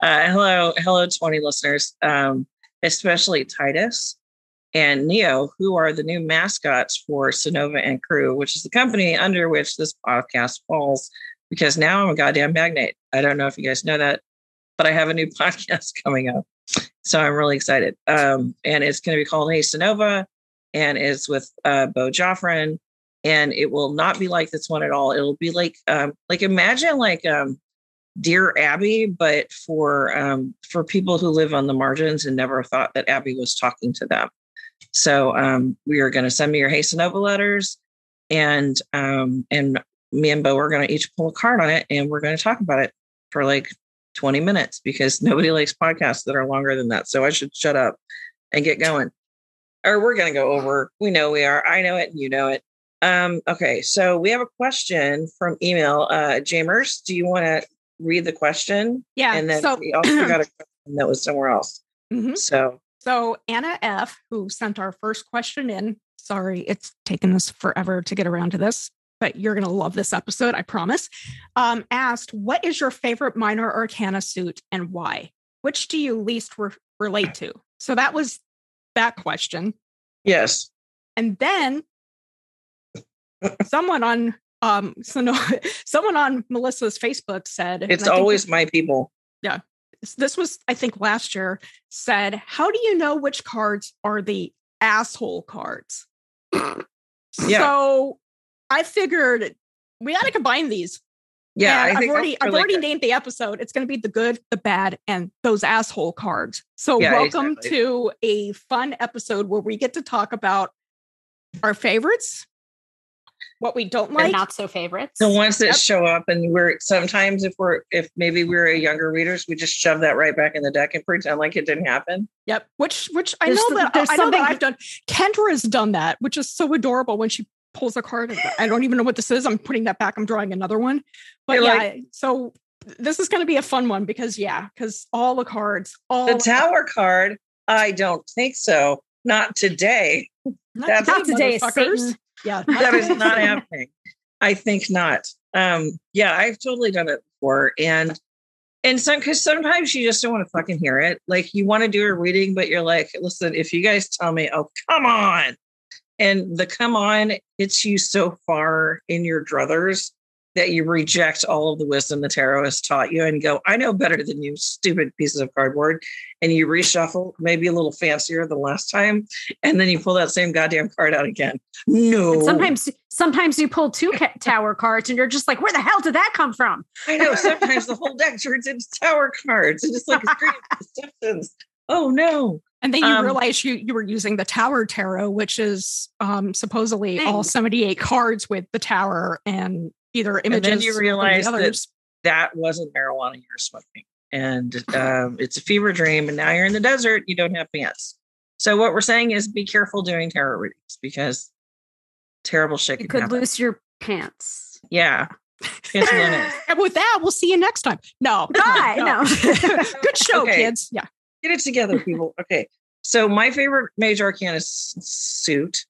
uh, hello, hello, 20 listeners, um, especially Titus and Neo, who are the new mascots for Cynova and Crew, which is the company under which this podcast falls. Because now I'm a goddamn magnate. I don't know if you guys know that, but I have a new podcast coming up. So I'm really excited. Um, and it's going to be called Hey Cynova, and it's with uh, Bo Joffrin. And it will not be like this one at all. It'll be like, um, like imagine like um, Dear Abby, but for um, for people who live on the margins and never thought that Abby was talking to them. So um, we are going to send me your Hey Cynova letters, and um, and me and Bo are going to each pull a card on it, and we're going to talk about it for like 20 minutes because nobody likes podcasts that are longer than that. So I should shut up and get going. Or we're going to go over. We know we are. I know it, you know it. Um, okay, so we have a question from email. Uh, Jamers, do you want to read the question? Yeah. And then so, we also got a question that was somewhere else. Mhm. So so Anna F, who sent our first question in, sorry, it's taken us forever to get around to this, but you're going to love this episode, I promise. Um, asked, What is your favorite minor arcana suit and why? Which do you least re- relate to? So that was that question. yes, And then someone on um so no, someone on Melissa's Facebook said it's always my people. Yeah, this was I think last year said, How do you know which cards are the asshole cards? Yeah. So I figured we gotta combine these. Yeah, And I I've already I've already good. named the episode. It's gonna be the good, the bad, and those asshole cards. So Yeah, welcome exactly. to a fun episode where we get to talk about our favorites, what we don't like like. not so favorites. the ones that Yep. show up and we're sometimes if we're if maybe we're a younger readers we just shove that right back in the deck and pretend like it didn't happen Yep. Which which I There's know th- that there's I know something- that I've done. Kendra has done that, which is so adorable when she pulls a card. and I don't even know what this is. I'm putting that back. I'm drawing another one. But You're yeah, like- so this is going to be a fun one because yeah, because all the cards, all the tower card i don't think so not today not, that's- not today, is motherfuckers. Satan. Yeah, that is not happening. I think not. Um yeah i've totally done it before and and some because sometimes you just don't want to fucking hear it. Like you want to do a reading but you're like listen if you guys tell me oh come on! And the come on hits you so far in your druthers that you reject all of the wisdom the tarot has taught you and go i know better than you stupid pieces of cardboard and you reshuffle maybe a little fancier than last time and then you pull that same goddamn card out again no And sometimes, sometimes you pull two ca- tower cards, and you're just like, "Where the hell did that come from?" I know sometimes the whole deck turns into tower cards and it's like a string of deceptions. Oh no. And then you Um, realize you you were using the Tower Tarot, which is um supposedly all 78 cards with the tower and either And then you or the realize that that wasn't marijuana you were smoking. And um, it's a fever dream. And now you're in the desert, you don't have pants. So what we're saying is be careful doing tarot readings because terrible shit You could happen. lose your pants. Yeah. And with that, we'll see you next time. No, Bye. No. Good show, Okay. kids. Yeah. Get it together, people. Okay. So my favorite major arcana suit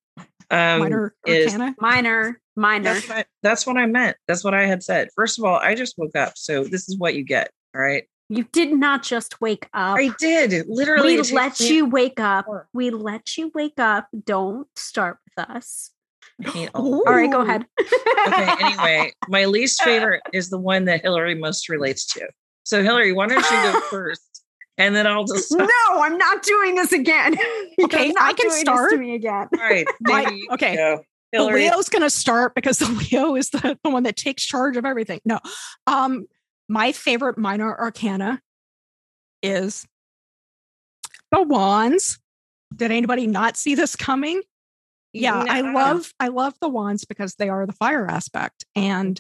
um, Minor is minor, minor. That's what, I, that's what I meant. That's what I had said. First of all, I just woke up. So this is what you get. All right. You did not just wake up. I did. Literally. we let you wake up. We let you wake up. Don't start with us. All- oh. All right, go ahead. okay. Anyway, my least favorite is the one that Hillary most relates to. So, Hillary, why don't you go first? And then I'll just. No, I'm not doing this again. Okay, I can start. to me again. All right. Maybe you okay. Go. The Hillary. Leo's going to start because the Leo is the, the one that takes charge of everything. No. Um, my favorite minor arcana is the wands. Did anybody not see this coming? Yeah, I love I love the wands because they are the fire aspect and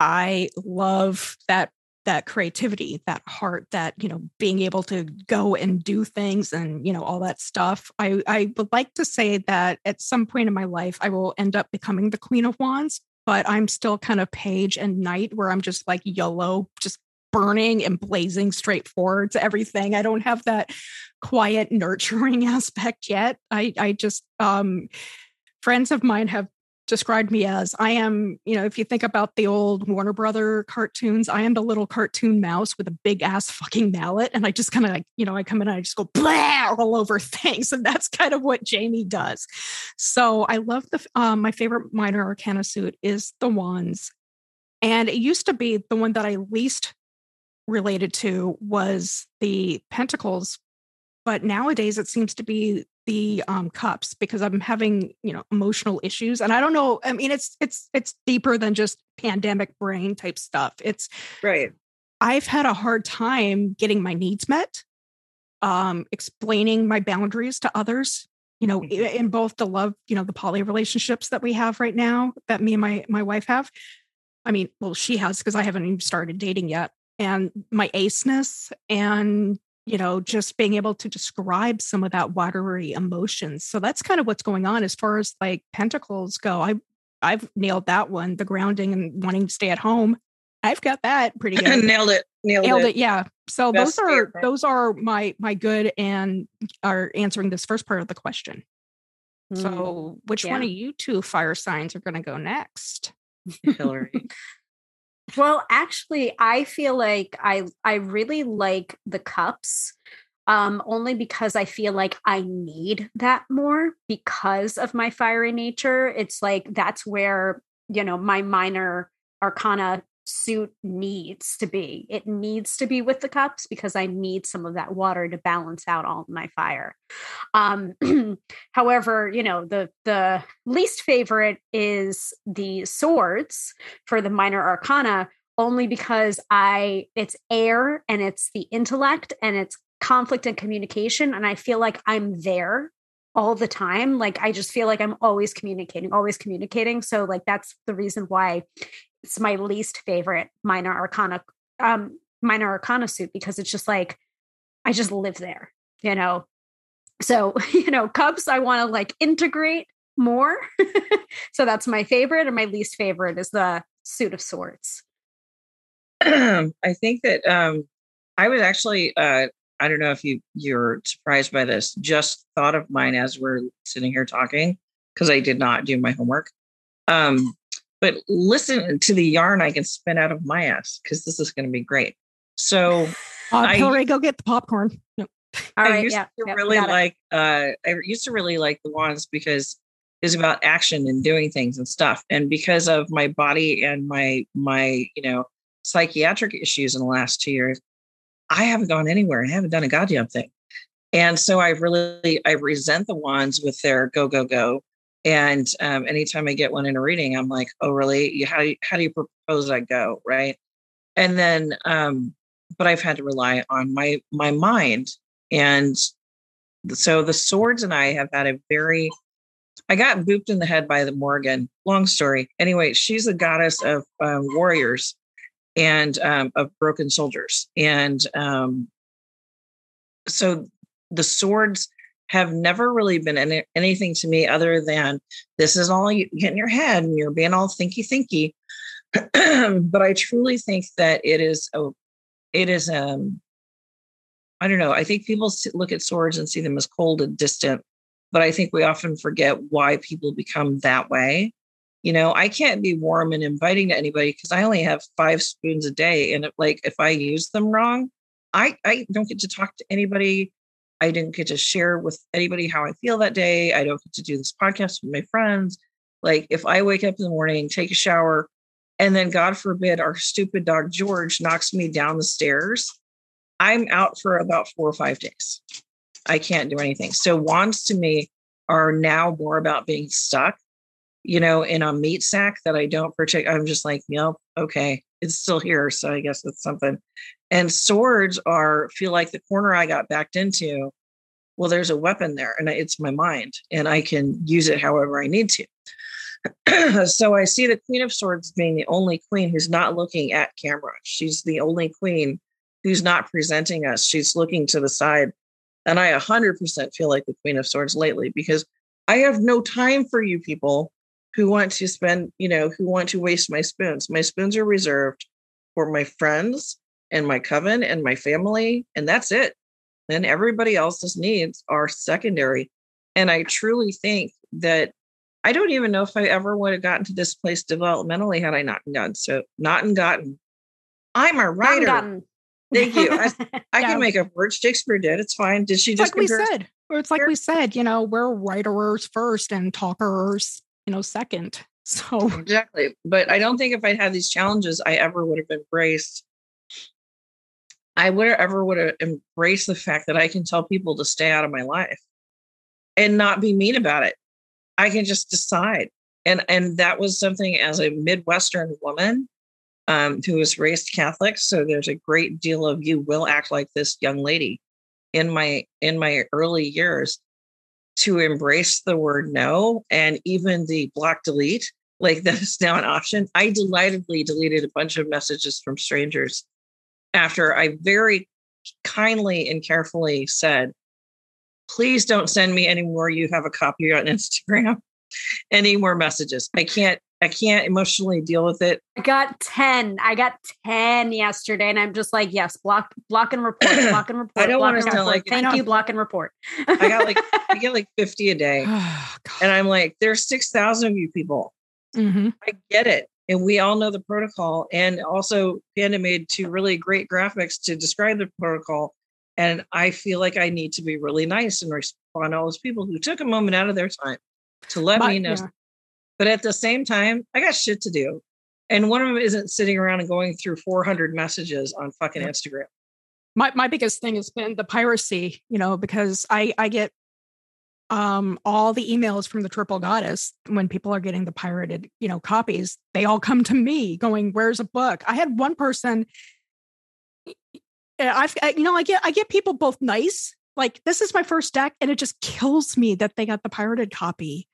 I love that that creativity, that heart, that you know, being able to go and do things and you know all that stuff. I I would like to say that at some point in my life, I will end up becoming the Queen of Wands, but I'm still kind of Page and Knight, where I'm just like YOLO, just burning and blazing straight forward to everything. I don't have that quiet, nurturing aspect yet. I I just um friends of mine have described me as I am, you know, if you think about the old Warner Brother cartoons, I am the little cartoon mouse with a big ass fucking mallet. And I just kind of like, you know, I come in and I just go blah all over things. And that's kind of what Jaymi does. So I love the, um, my favorite minor arcana suit is the wands. And it used to be the one that I least related to was the pentacles. But nowadays it seems to be the um, cups because I'm having you know emotional issues, and I don't know. I mean, it's it's it's deeper than just pandemic brain type stuff. It's right. I've had a hard time getting my needs met, um, explaining my boundaries to others. You know, mm-hmm. in both the love, you know, the poly relationships that we have right now, that me and my my wife have. I mean, well, she has because I haven't even started dating yet, and my aceness and you know, just being able to describe some of that watery emotions. So that's kind of what's going on as far as like pentacles go. I I've nailed that one, the grounding and wanting to stay at home. I've got that pretty good. nailed it. Nailed, nailed it. it. Yeah. So Best those are those are my my good and are answering this first part of the question. Mm. So which yeah. one of you two fire signs are going to go next? Hillary. Well, actually, I feel like I I really like the cups um only because I feel like I need that more because of my fiery nature. It's like that's where, you know, my minor arcana suit needs to be. It needs to be with the cups because I need some of that water to balance out all my fire. Um, however, you know, the the least favorite is the swords for the minor arcana only because I it's air and it's the intellect and it's conflict and communication and I feel like I'm there all the time like I just feel like I'm always communicating always communicating so like that's the reason why it's my least favorite minor arcana um minor arcana suit because it's just like I just live there, you know. So, you know, cups I want to like integrate more. so that's my favorite and my least favorite is the suit of swords. I think that um I was actually uh I don't know if you you're surprised by this, just thought of mine as we're sitting here talking because I did not do my homework. Um but listen to the yarn I can spin out of my ass because this is going to be great. So, uh, Hillary, go get the popcorn. No. All right, I used yeah, to yeah, really like. Uh, I used to really like the wands because it's about action and doing things and stuff. And because of my body and my my you know psychiatric issues in the last two years, I haven't gone anywhere. I haven't done a goddamn thing. And so I really I resent the wands with their go go go and um, anytime I get one in a reading, I'm like, oh, really? How you, how do you propose I go? Right. And then, um, but I've had to rely on my my mind, and so the swords and I have had a very. I got booped in the head by the Morrigan. Long story. Anyway, she's a goddess of um, warriors and um, of broken soldiers, and um, so the swords have never really been any, anything to me other than this is all you get in your head and you're being all thinky thinky. but I truly think that it is a, it is um I don't know. I think people look at swords and see them as cold and distant, but I think we often forget why people become that way. You know, I can't be warm and inviting to anybody because I only have five spoons a day, and like if I use them wrong, I I don't get to talk to anybody I didn't get to share with anybody how I feel that day. I don't get to do this podcast with my friends. Like if I wake up in the morning, take a shower, and then God forbid our stupid dog George knocks me down the stairs, I'm out for about four or five days. I can't do anything. So wands to me are now more about being stuck, you know, in a meat sack that I don't protect. I'm just like, yep, okay, it's still here. So I guess it's something. And swords are feel like the corner I got backed into. Well, there's a weapon there, and it's my mind, and I can use it however I need to. so I see the Queen of Swords being the only queen who's not looking at camera. She's the only queen who's not presenting us. She's looking to the side. And I 100% feel like the Queen of Swords lately because I have no time for you people who want to spend, you know, who want to waste my spoons. My spoons are reserved for my friends and my coven and my family, and that's it. Then everybody else's needs are secondary. And I truly think that I don't even know if I ever would have gotten to this place developmentally had I not gotten so not and gotten. I'm a writer. Thank you. I, I yeah. can make up words. Shakespeare did. It's fine. Did she just like we said? Or it's like we said, you know, we're writers first and talkers, you know, second. So exactly. But I don't think if I'd had these challenges, I ever would have embraced. I would have ever would have embraced the fact that I can tell people to stay out of my life and not be mean about it. I can just decide. And and that was something as a Midwestern woman um, who was raised Catholic. So there's a great deal of you will act like this young lady in my in my early years to embrace the word no and even the block delete like that is now an option. I delightedly deleted a bunch of messages from strangers after i very kindly and carefully said please don't send me any more. You have a copy on instagram. Any more messages. I can't I can't emotionally deal with it. I got 10. I got 10 yesterday and I'm just like, yes, block block and report, block and report. I don't want to sound like thank you, block and report. I got like I get like 50 a day. Oh, and I'm like, there's 6,000 of you people. Mm-hmm. I get it. And we all know the protocol. And also Panda made two really great graphics to describe the protocol. And I feel like I need to be really nice and respond to all those people who took a moment out of their time to let me know yeah but at the same time, I got shit to do. And one of them isn't sitting around and going through 400 messages on fucking Instagram. My my biggest thing has been the piracy, you know, because I I get um all the emails from the triple goddess when people are getting the pirated, you know, copies, they all come to me going, "Where's a book?" I had one person I've I, you know, I get I get people both nice like this is my first deck and it just kills me that they got the pirated copy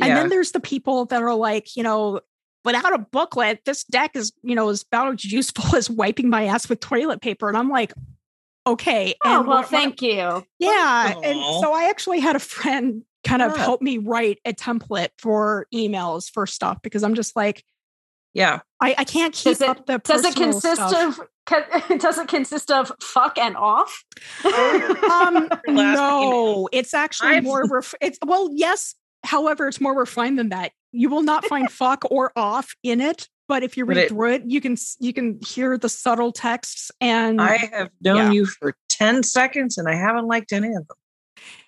and then there's the people that are like, you know, without a booklet, this deck is, you know, is about as useful as wiping my ass with toilet paper. And I'm like, okay. Oh, and well, what, thank you. Yeah. Aww. And so I actually had a friend kind of yeah. help me write a template for emails for stuff because I'm just like, yeah, I, I can't keep does it, up the. Does it consist stuff. of? Does it consist of fuck and off? um, no, it's actually more. Ref- it's well, yes, However, it's more refined than that. You will not find fuck or off in it, but if you read it, through it, you can you can hear the subtle texts. And I have known yeah. you for ten seconds, and I haven't liked any of them.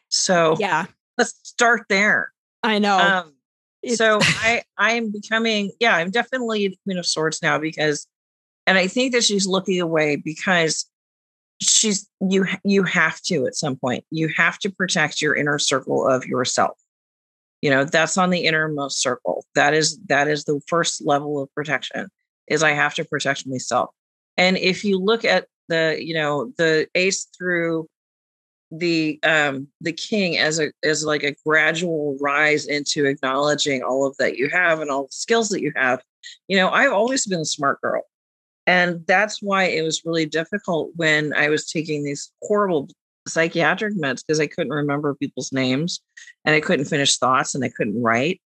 So yeah, let's start there. I know. Um, so I I am becoming yeah I'm definitely the Queen of Swords now because, and I think that she's looking away because she's you you have to at some point you have to protect your inner circle of yourself you know that's on the innermost circle. That is that is the first level of protection is i have to protect myself. And if you look at the you know the ace through the um the king as a as like a gradual rise into acknowledging all of that you have and all the skills that you have you know i've always been a smart girl. And that's why it was really difficult when i was taking these horrible psychiatric meds because I couldn't remember people's names and I couldn't finish thoughts and I couldn't write.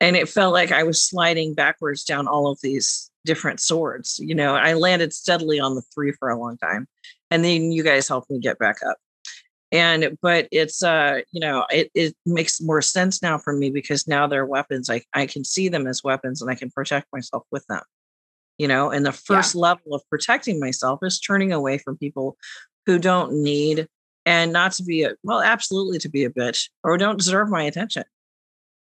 And it felt like I was sliding backwards down all of these different swords. You know, I landed steadily on the three for a long time. And then you guys helped me get back up. And but it's uh, you know, it, it makes more sense now for me because now they're weapons. I, I can see them as weapons and I can protect myself with them you know and the first yeah. level of protecting myself is turning away from people who don't need and not to be a well absolutely to be a bitch or don't deserve my attention.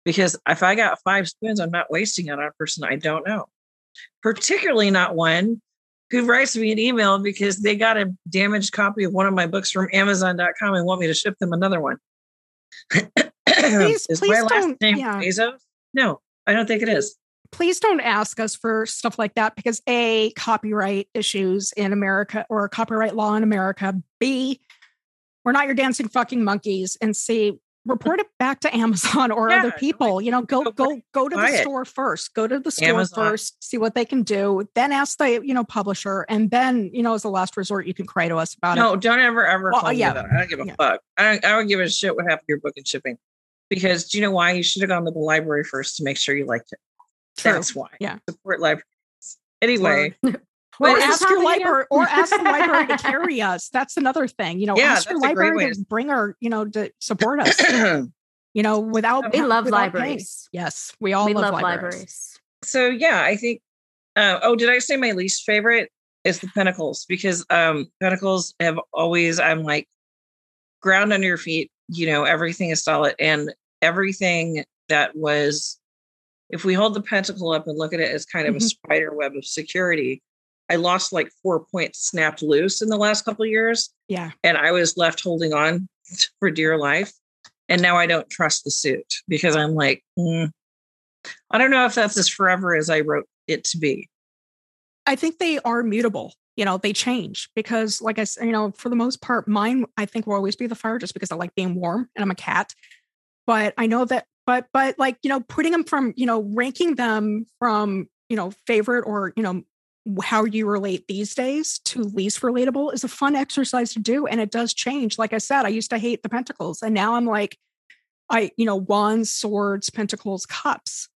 Because if i got five spoons i'm not wasting it on a person i don't know. Particularly not one who writes me an email because they got a damaged copy of one of my books from amazon.com and want me to ship them another one. Please, is please my last name yeah. bezos? No i don't think it is. Please don't ask us for stuff like that because a copyright issues in america or copyright law in america b we're not your dancing fucking monkeys. And see, report it back to Amazon or Yeah, other people. You know, go go go to the it. store first. Go to the store Amazon. first, see what they can do. Then ask the you know publisher, and then you know as a last resort, you can cry to us about it. No, don't ever ever Well, call me yeah. that. I don't give a Yeah. fuck. I don't, I don't give a shit what happened to your book and shipping. Because do you know why? You should have gone to the library first to make sure you liked it. True. That's why. Yeah. Support libraries. Anyway, Or What ask your library, or ask the library to carry us. That's another thing. You know, Yeah, ask your that's a great library to to- bring our, you know, to support us. You know, without We love without paying. libraries. Yes, we all we love, love libraries. libraries. so yeah, I think uh, oh, did I say my least favorite is the Pentacles? Because um Pentacles have always I'm like ground under your feet, you know, everything is solid and everything that was if we hold the pentacle up and look at it as kind of a Mhm. spider web of security, I lost like four points snapped loose in the last couple of years. Yeah. and I was left holding on for dear life. And now I don't trust the suit because I'm like, mm, I don't know if that's as forever as I wrote it to be. I think they are mutable. You know, they change because, like I said, you know, for the most part, mine I think will always be the fire just because I like being warm and I'm a cat. But I know that, but but like you know, putting them from you know, ranking them from you know favorite or you know how you relate these days to least relatable is a fun exercise to do, and it does change. Like I said, I used to hate the pentacles, and now I'm like, I you know, wands, swords, pentacles, cups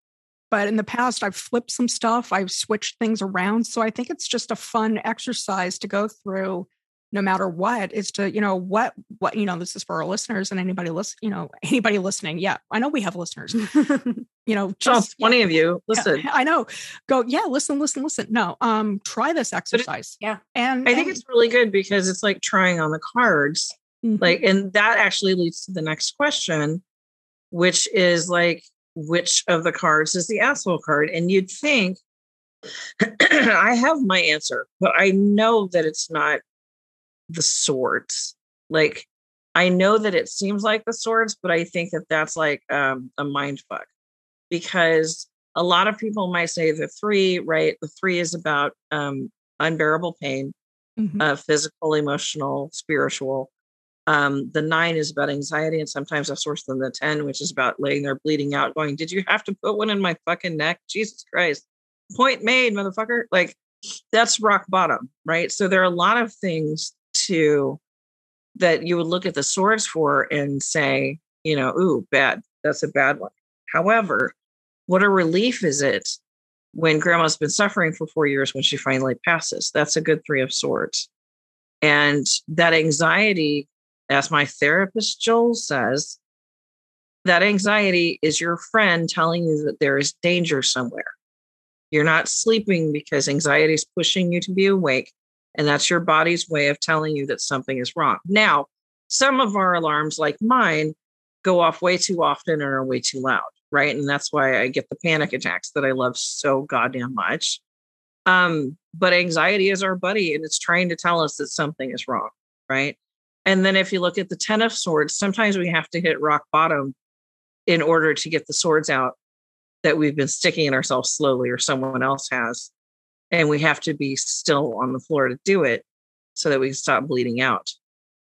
but in the past i've flipped some stuff i've switched things around so i think it's just a fun exercise to go through no matter what is to you know what what you know this is for our listeners and anybody listen you know anybody listening yeah i know we have listeners you know Just just 20 of you, yeah, listen. i know go yeah listen listen listen no um try this exercise yeah. and I think and- it's really good because it's like trying on the cards. Mhm. Like, and that actually leads to the next question, which is like, which of the cards is the asshole card? And you'd think I have my answer, but I know that it's not the swords. Like, I know that it seems like the swords, but I think that that's like um, a mind fuck because a lot of people might say the three, right? The three is about um, unbearable pain, Mhm. uh, physical, emotional, spiritual. Um, the nine is about anxiety, and sometimes I've sourced them the 10, which is about laying there bleeding out, going, Did you have to put one in my fucking neck? Jesus Christ. Point made, motherfucker. Like, that's rock bottom, right? So there are a lot of things to that you would look at the swords for and say, you know, ooh, bad. That's a bad one. However, what a relief is it when grandma's been suffering for four years when she finally passes? That's a good three of swords. And that anxiety, as my therapist Joel says, that anxiety is your friend telling you that there is danger somewhere. You're not sleeping because anxiety is pushing you to be awake. And that's your body's way of telling you that something is wrong. Now, some of our alarms, like mine, go off way too often and are way too loud, right? And that's why I get the panic attacks that I love so goddamn much. Um, but anxiety is our buddy and it's trying to tell us that something is wrong, right? And then if you look at the 10 of swords, sometimes we have to hit rock bottom in order to get the swords out that we've been sticking in ourselves slowly or someone else has. And we have to be still on the floor to do it so that we can stop bleeding out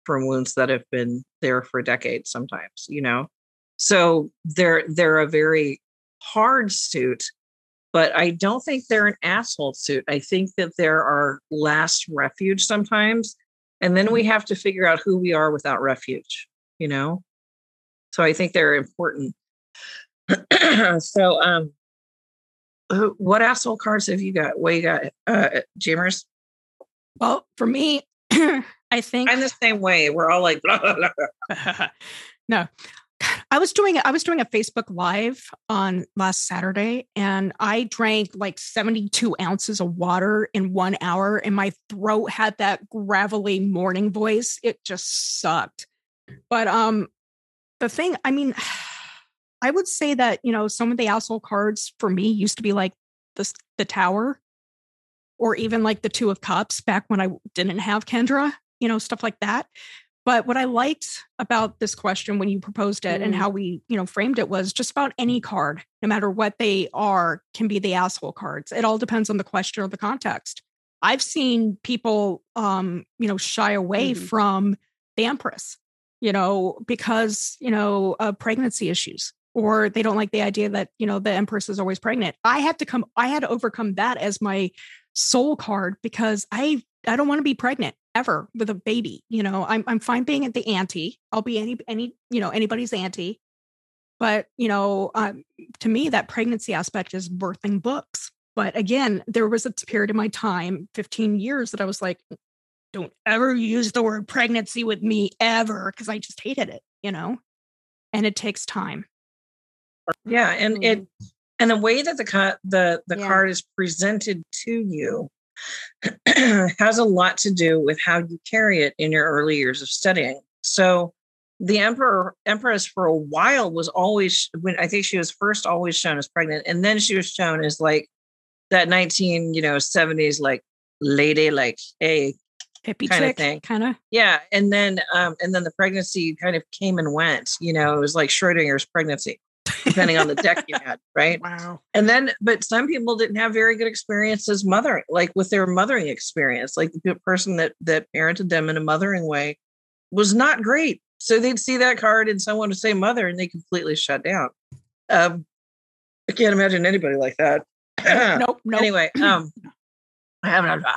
from wounds that have been there for decades sometimes, you know? So they're they're a very hard suit, but I don't think they're an asshole suit. I think that they're our last refuge sometimes. And then we have to figure out who we are without refuge, you know? So I think they're important. so um who- what asshole cards have you got? What you got, uh Jammers? well for me i think I'm the same way. We're all like blah, blah, blah. no i was doing i was doing a facebook live on last saturday and i drank like 72 ounces of water in one hour and my throat had that gravelly morning voice it just sucked but um the thing i mean i would say that you know some of the asshole cards for me used to be like the the tower or even like the two of cups back when i didn't have kendra you know stuff like that but what I liked about this question when you proposed it and Mm. how we, you know, framed it was just about any card, no matter what they are, can be the asshole cards. It all depends on the question or the context. I've seen people um, you know, shy away Mhm. from the Empress. you know, because, you know, uh, pregnancy issues or they don't like the idea that, you know, the empress is always pregnant. I had to come, I had to overcome that as my soul card because I, I don't want to be pregnant ever with a baby. You know, I'm, I'm fine being at the auntie. I'll be any, any, you know, anybody's auntie. But, you know, um, to me, that pregnancy aspect is birthing books. But again, there was a period in my time, 15 years, that I was like, don't ever use the word pregnancy with me ever because I just hated it, you know? And it takes time. Yeah. And it, Mm-hmm. and the way that the the the Yeah. card is presented to you has a lot to do with how you carry it in your early years of studying so the emperor empress for a while was always when i think she was first always shown as pregnant and then she was shown as like that 19 you know 70s like lady like hey Hippie Kinda thing. kind of. yeah and then um and then the pregnancy kind of came and went you know it was like schrodinger's pregnancy depending on the deck you had right Wow. and then, but some people didn't have very good experiences mothering, like with their mothering experience. Like the person that that parented them in a mothering way was not great. So they'd see that card and someone would say mother, and they completely shut down. Um, I can't imagine anybody like that. Nope. Nope. Anyway, um, I haven't had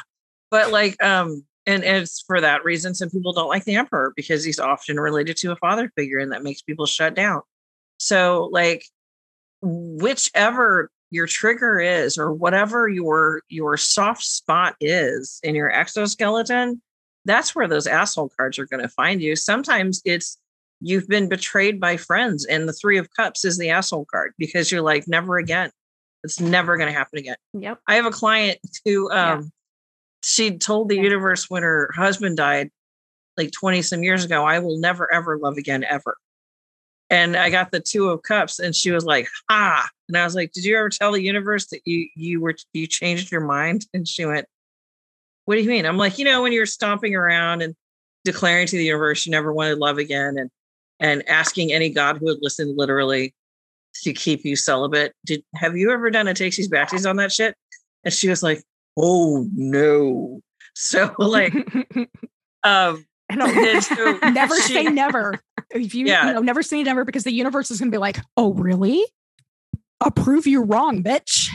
but like, um, and, and it's for that reason. Some people don't like the emperor because he's often related to a father figure, and that makes people shut down. So, like, whichever your trigger is or whatever your your soft spot is in your exoskeleton that's where those asshole cards are going to find you sometimes it's you've been betrayed by friends and the three of cups is the asshole card because you're like never again it's never going to happen again Yep. i have a client who Yeah. um she told the Yeah. universe when her husband died like 20 some years ago i will never ever love again ever and I got the two of cups, and she was like, "Ah!" And I was like, "Did you ever tell the universe that you you were you changed your mind?" And she went, "What do you mean?" I'm like, "You know, when you're stomping around and declaring to the universe you never wanted love again, and and asking any god who would listen literally to keep you celibate. Did have you ever done a takesies backsies on that shit?" And she was like, "Oh no." So like, um, I know. and so never she- say never. If you, Yeah. you know, never say never because the universe is going to be like, oh, really? I'll prove you wrong, bitch.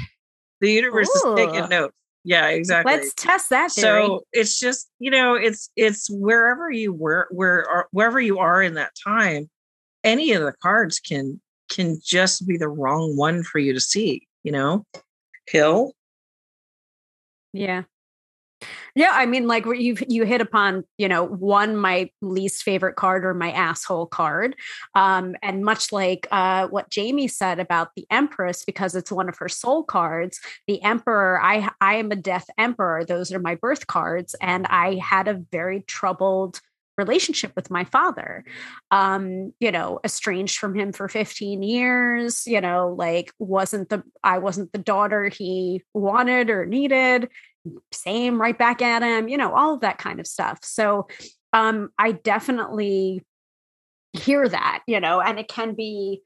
the universe is taking notes. Yeah, exactly. Let's test that theory. so it's just you know it's it's wherever you were where are wherever you are in that time any of the cards can can just be the wrong one for you to see you know hill Yeah. Yeah, I mean, like you you hit upon, you know, one my least favorite card or my asshole card, um, and much like uh, what Jaymi said about the Empress, because it's one of her soul cards. The Emperor, I I am a Death Emperor. Those are my birth cards, and I had a very troubled relationship with my father um you know estranged from him for 15 years you know like wasn't the i wasn't the daughter he wanted or needed same right back at him you know all of that kind of stuff. So um i definitely hear that you know and it can be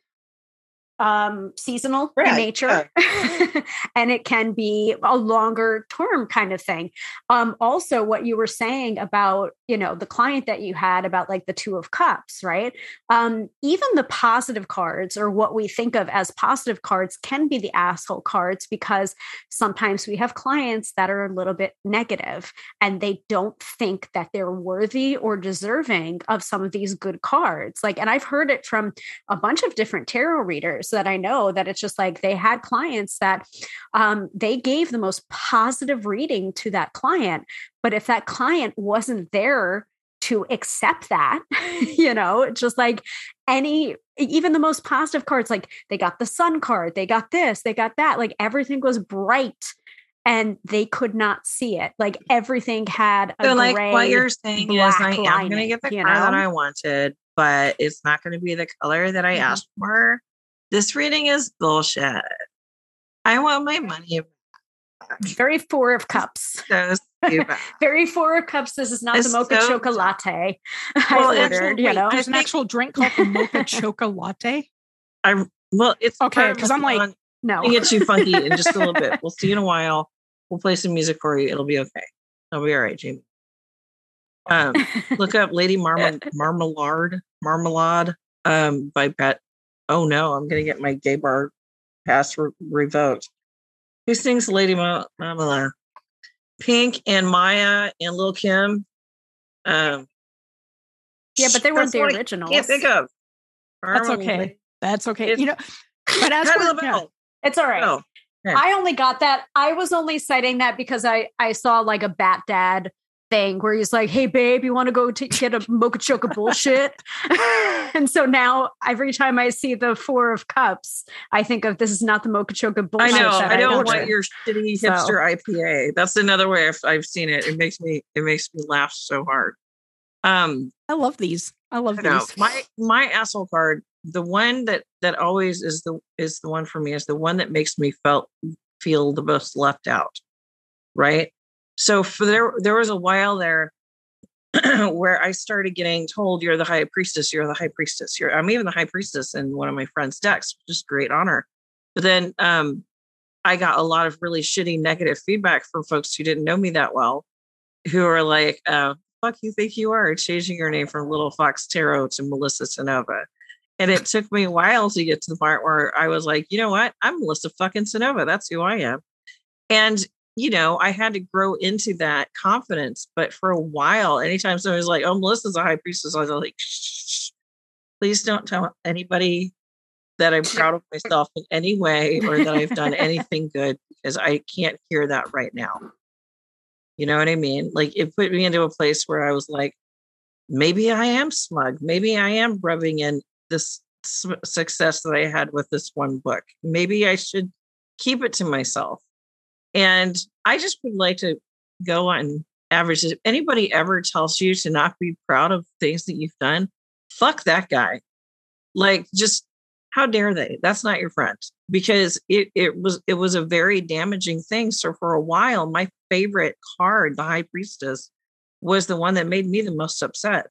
um seasonal in Right, nature and it can be a longer term kind of thing. Um also what you were saying about you know the client that you had about like the two of cups right? Um even the positive cards or what we think of as positive cards can be the asshole cards because sometimes we have clients that are a little bit negative and they don't think that they're worthy or deserving of some of these good cards. Like and i've heard it from a bunch of different tarot readers that I know that it's just like they had clients that um, they gave the most positive reading to that client. But if that client wasn't there to accept that, you know, just like any, even the most positive cards, like they got the sun card, they got this, they got that, like everything was bright and they could not see it. Like everything had a so like gray, what you're saying is i am going to get the car that i wanted but it's not going to be the color that i Mhm. asked for this reading is bullshit i want my money back. very four of cups. so Very four of cups. This is not It's the mocha so chocolate I Well, ordered, actually, you know. There's an think- actual drink called the mocha chocolate latte. i well it's Okay, part of 'cause the I'm like- no. I'll get you funky in just a little bit. We'll see you in a while. We'll play some music for you. It'll be okay. It'll be all right, Jaymi. Um, look up Lady Marmal- Marmalade, Marmalade um, by Pat. Oh no, I'm gonna get my gay bar pass re- revoked. Who sings Lady Mar- Marmalade? Pink and Mya and Lil Kim. Um, Yeah, but they weren't the originals. Can't think of. That's okay. That's okay. It's- you know, but as for, It's all right. Oh, yeah. I only got that. I was only citing that because I I saw like a Bat Dad thing where he's like, "Hey babe, you want to go to get a mocha choca bullshit?" and so now every time I see the four of cups, I think of this is not the mocha choca I bullshit. know. that I don't ordered. want your shitty So- hipster IPA. That's another way I've, I've seen it. It makes me it makes me laugh so hard. Um, I love these. I love I these. My my asshole card, the one that that always is the is the one for me is the one that makes me felt feel the most left out. Right. So for there there was a while there where I started getting told you're the high priestess, you're the high priestess. You're I'm even the high priestess in one of my friends' decks, which is great honor. But then um I got a lot of really shitty negative feedback from folks who didn't know me that well, who are like, uh, fuck you think you are changing your name from Little Fox Tarot to Melissa Cynova. And it took me a while to get to the part where I was like, you know what? I'm Melissa fucking Cynova. That's who I am. And, you know, I had to grow into that confidence. But for a while, anytime somebody was like, oh, Melissa's a high priestess, I was like, shh, please don't tell anybody that I'm proud of myself in any way or that I've done anything good because I can't hear that right now. You know what I mean? Like it put me into a place where I was like, maybe I am smug. Maybe I am rubbing in this success that I had with this one book. Maybe I should keep it to myself. And I just would like to go on average. If anybody ever tells you to not be proud of things that you've done, fuck that guy. Like, just how dare they? That's not your friend because it it was it was a very damaging thing. So for a while, my favorite card, the High Priestess, was the one that made me the most upset.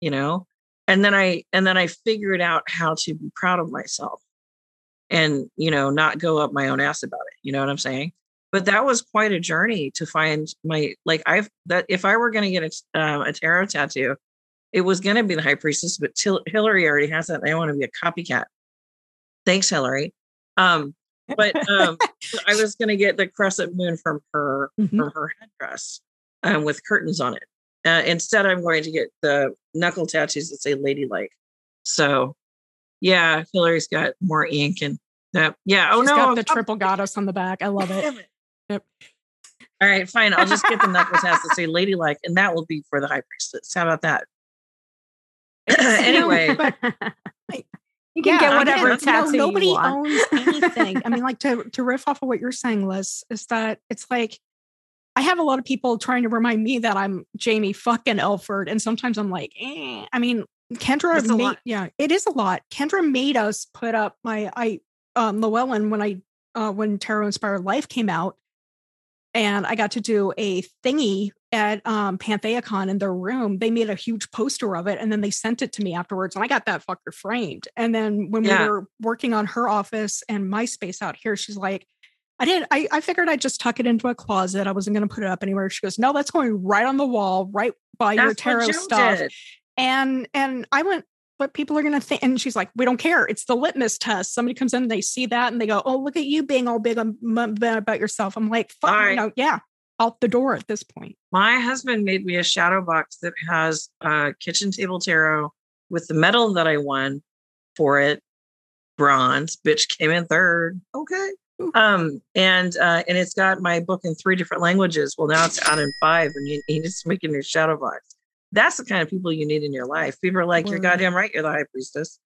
You know, and then I and then I figured out how to be proud of myself, and you know, not go up my own ass about it. You know what I'm saying? But that was quite a journey to find my like I've that if I were going to get a, um, a tarot tattoo, it was going to be the high priestess, but Til- Hillary already has that. I want to be a copycat. Thanks, Hillary. Um, but um, I was going to get the crescent moon from her Mhm. from her headdress um, with curtains on it. Uh, instead, I'm going to get the knuckle tattoos that say "ladylike." So, yeah, Hillary's got more ink and that. Yeah. Oh She's no, got I'm the triple goddess on the back. I love it. It. Yep. All right, fine. I'll just get the necklace tats that say "ladylike," and that will be for the high priestess. How about that? anyway, but you can Yeah, get I whatever you know, tattoo nobody you want. owns anything. I mean, like to to riff off of what you're saying, Liz, is that it's like I have a lot of people trying to remind me that I'm Jamie fucking Elford, and sometimes I'm like, eh. I mean, Kendra a made, lot. yeah, it is a lot. Kendra made us put up my I um Llewellyn when I uh when Tarot Inspired Life came out, and I got to do a thingy at um PantheaCon in their room. They made a huge poster of it and then they sent it to me afterwards. And I got that fucker framed. And then when Yeah. we were working on her office and my space out here, she's like, I did I, I figured I'd just tuck it into a closet. I wasn't gonna put it up anywhere. She goes, No, that's going right on the wall, right by your That's what tarot stuff did. and and i went but people are gonna think and she's like we don't care it's the litmus test somebody comes in and they see that and they go oh look at you being all big about yourself i'm like fuck All you know yeah out the door at this point My husband made me a shadow box that has a kitchen table tarot with the medal that I won for it, bronze. Bitch came in third. Okay. Um and uh and it's got my book in three different languages. Well, now it's out in five, and you, you just make a new shadow box. That's the kind of people you need in your life. People are like, "You're Word. goddamn right. You're the high priestess."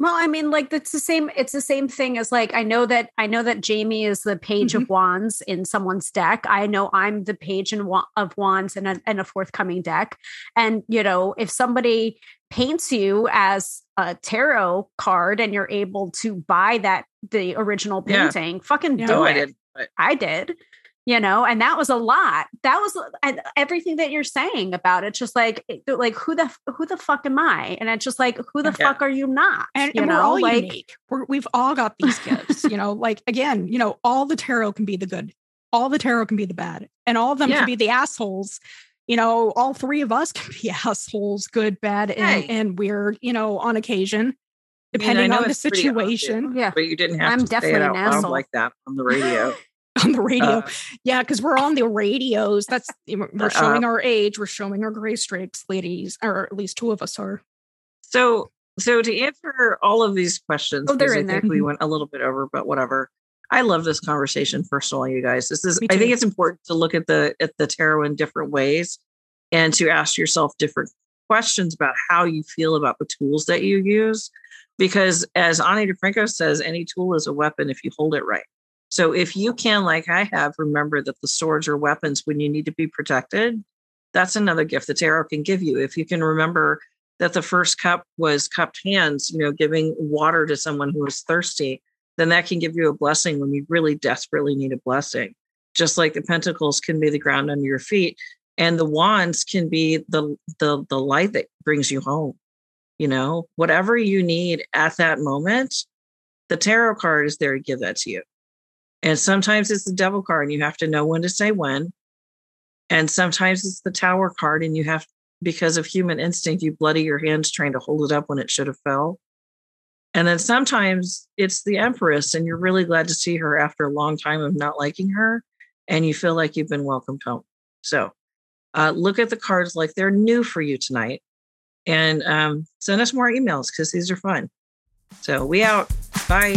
Well, I mean, like that's the same. It's the same thing as like I know that I know that Jaymi is the page Mm-hmm. of wands in someone's deck. I know I'm the page in of wands in a, in a forthcoming deck. And you know, if somebody paints you as a tarot card and you're able to buy that the original Yeah. painting, fucking Yeah. do No, it. I did. But I did, you know, and that was a lot. That was and everything that you're saying about it. Just like, eh, like who the who the fuck am I? And it's just like, who the Yeah. fuck are you not? and, you and know, we're all like unique we're, we've all got these gifts you know like again you know all the tarot can be the good all the tarot can be the bad and all of them Yeah. can be the assholes you know, all three of us can be assholes, good, bad, and, Hey. and weird, you know, on occasion, I mean, I depending on the it's obvious. situation Yeah. But you didn't have I'm to say it definitely out an loud asshole. like that on the radio. on the radio. Uh, yeah, because we're on the radios. That's we're Uh, showing our age, we're showing our gray streaks, ladies, or at least two of us are. So, so to answer all of these questions, Oh, they're because I in there. think we went a little bit over, but whatever. I love this conversation. First of all, you guys, this is. I think it's important to look at the at the tarot in different ways, and to ask yourself different questions about how you feel about the tools that you use, because as Ani DiFranco says, any tool is a weapon if you hold it right. So if you can, like I have, remember that the swords are weapons when you need to be protected. That's another gift the tarot can give you. If you can remember that the first cup was cupped hands, you know, giving water to someone who was thirsty, then that can give you a blessing when you really desperately need a blessing. Just like the pentacles can be the ground under your feet, and the wands can be the the the light that brings you home. You know, whatever you need at that moment, the tarot card is there to give that to you. And sometimes it's the devil card, and you have to know when to say when. And sometimes it's the tower card, and you have because of human instinct, you bloody your hands trying to hold it up when it should have fell. And then sometimes it's the Empress, and you're really glad to see her after a long time of not liking her, and you feel like you've been welcomed home. So uh, look at the cards like they're new for you tonight, and um, send us more emails because these are fun. So we out. Bye.